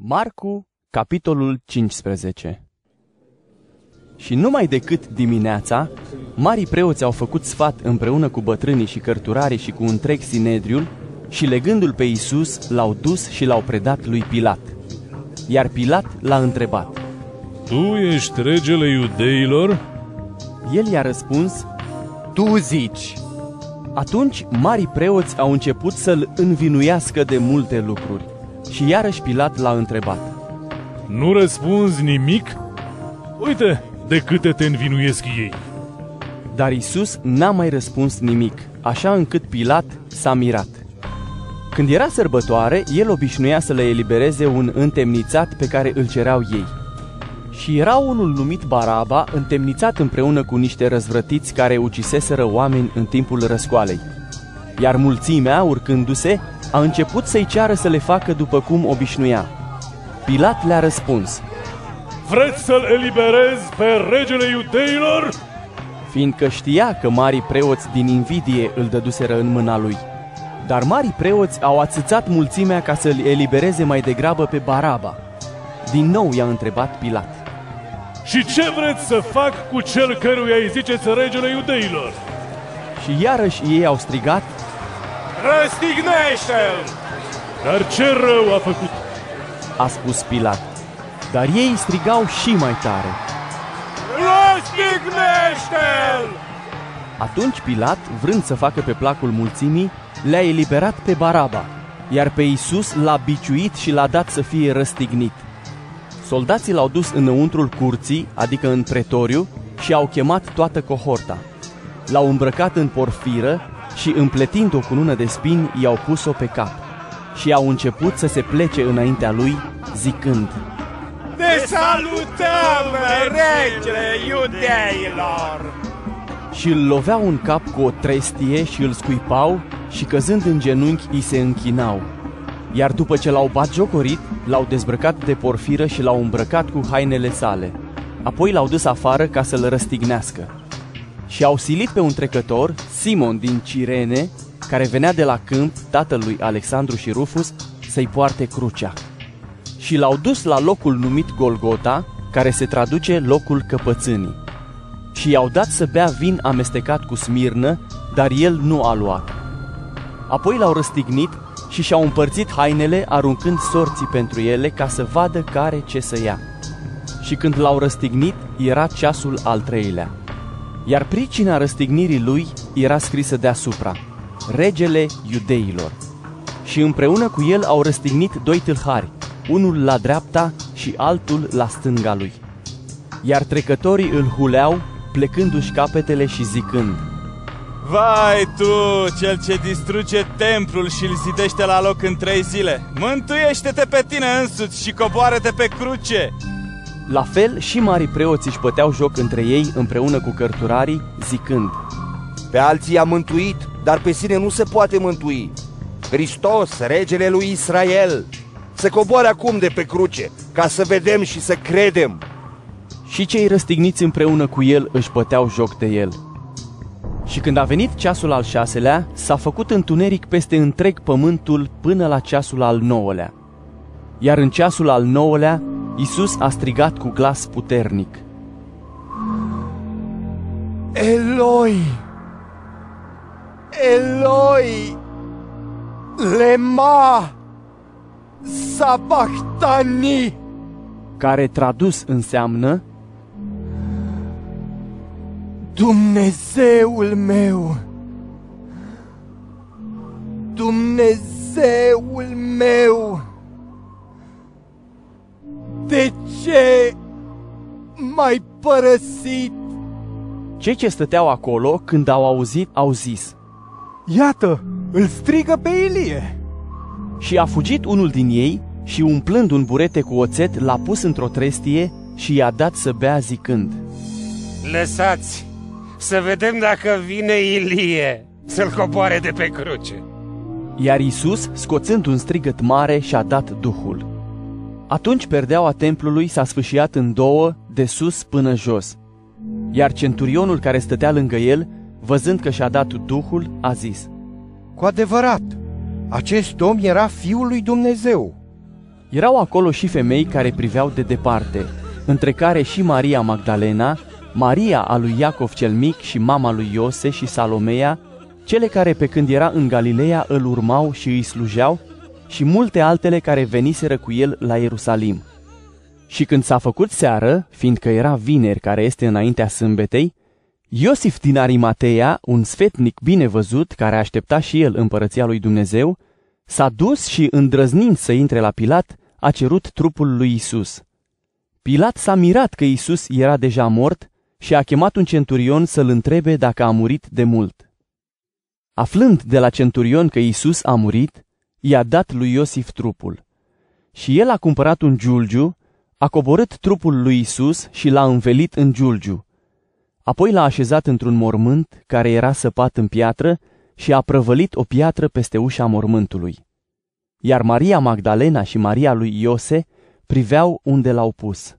Marcu, capitolul 15 Și numai decât dimineața, marii preoți au făcut sfat împreună cu bătrânii și cărturarii și cu întreg sinedriul și legându-l pe Iisus, l-au dus și l-au predat lui Pilat. Iar Pilat l-a întrebat. Tu ești regele iudeilor? El i-a răspuns, Tu zici, Atunci marii preoți au început să-l învinuiască de multe lucruri. Și iarăși Pilat l-a întrebat. Nu răspunzi nimic? Uite de câte te învinuiesc ei. Dar Isus n-a mai răspuns nimic, așa încât Pilat s-a mirat. Când era sărbătoare, el obișnuia să le elibereze un întemnițat pe care îl cereau ei. Și era unul numit Baraba, întemnițat împreună cu niște răzvrătiți care uciseseră oameni în timpul răscoalei. Iar mulțimea, urcându-se, a început să-i ceară să le facă după cum obișnuia. Pilat le-a răspuns, Vreți să-l eliberez pe regele iudeilor? fiindcă știa că marii preoți din invidie îl dăduseră în mâna lui. Dar marii preoți au ațățat mulțimea ca să-l elibereze mai degrabă pe Baraba. Din nou i-a întrebat Pilat. Și ce vreți să fac cu cel căruia îi ziceți regele iudeilor? Și iarăși ei au strigat, răstignește-l! Dar ce rău a făcut? a spus Pilat. Dar ei strigau și mai tare. Răstignește-l! Atunci Pilat, vrând să facă pe placul mulțimii, le-a eliberat pe Baraba, iar pe Isus l-a biciuit și l-a dat să fie răstignit. Soldații l-au dus înăuntrul curții, adică în pretoriu, și au chemat toată cohorta. L-au îmbrăcat în porfiră și, împletind o cunună de spini, i-au pus-o pe cap. Și au început să se plece înaintea lui, zicând, Te salutăm, regele iudeilor! și îl loveau în cap cu o trestie și îl scuipau și căzând în genunchi îi se închinau. Iar după ce l-au batjocorit, l-au dezbrăcat de porfiră și l-au îmbrăcat cu hainele sale. Apoi l-au dus afară ca să-l răstignească. Și au silit pe un trecător, Simon din Cirene, care venea de la câmp, tatălui Alexandru și Rufus, să-i poarte crucea. Și l-au dus la locul numit Golgota, care se traduce locul căpățânii și i-au dat să bea vin amestecat cu smirnă, dar el nu a luat. Apoi l-au răstignit și și-au împărțit hainele, aruncând sorții pentru ele ca să vadă care ce să ia. Și când l-au răstignit, era ceasul al treilea. Iar pricina răstignirii lui era scrisă deasupra, Regele Iudeilor. Și împreună cu el au răstignit doi tâlhari, unul la dreapta și altul la stânga lui. Iar trecătorii îl huleau plecându-și capetele și zicând, Vai tu, cel ce distruge templul și îl zidește la loc în trei zile, mântuiește-te pe tine însuți și coboară-te pe cruce! La fel și marii preoți își păteau joc între ei împreună cu cărturarii, zicând, Pe alții i-a mântuit, dar pe sine nu se poate mântui. Hristos, regele lui Israel, se coboare acum de pe cruce, ca să vedem și să credem. și cei răstigniți împreună cu el își păteau joc de el. Și când a venit ceasul al șaselea, s-a făcut întuneric peste întreg pământul până la ceasul al nouălea. Iar în ceasul al nouălea, Isus a strigat cu glas puternic. Eloi! Eloi! Lema! Sabachthani! care tradus înseamnă Dumnezeul meu! Dumnezeul meu! Ce m-ai părăsit? Cei ce stăteau acolo, când au auzit, au zis. Iată, îl strigă pe Ilie! Și a fugit unul din ei și umplând un burete cu oțet, l-a pus într-o trestie și i-a dat să bea zicând. Lăsați să vedem dacă vine Ilie să-l coboare de pe cruce. Iar Isus, scoțând un strigăt mare, și-a dat Duhul. Atunci perdeaua templului s-a sfâșiat în două, de sus până jos. Iar centurionul care stătea lângă el, văzând că și-a dat Duhul, a zis, Cu adevărat, acest om era Fiul lui Dumnezeu. Erau acolo și femei care priveau de departe, între care și Maria Magdalena, Maria a lui Iacov cel mic și mama lui Iose și Salomea, cele care pe când era în Galileea îl urmau și îi slujeau, și multe altele care veniseră cu el la Ierusalim. Și când s-a făcut seară, fiindcă era vineri care este înaintea sâmbetei, Iosif din Arimatea, un sfetnic bine văzut care aștepta și el împărăția lui Dumnezeu, s-a dus și, îndrăznind să intre la Pilat, a cerut trupul lui Isus. Pilat s-a mirat că Isus era deja mort și a chemat un centurion să-l întrebe dacă a murit de mult. Aflând de la centurion că Isus a murit, i-a dat lui Iosif trupul. Și el a cumpărat un giulgiu, a coborât trupul lui Isus și l-a învelit în giulgiu. Apoi l-a așezat într-un mormânt care era săpat în piatră și a prăvălit o piatră peste ușa mormântului. Iar Maria Magdalena și Maria lui Iose priveau unde l-au pus.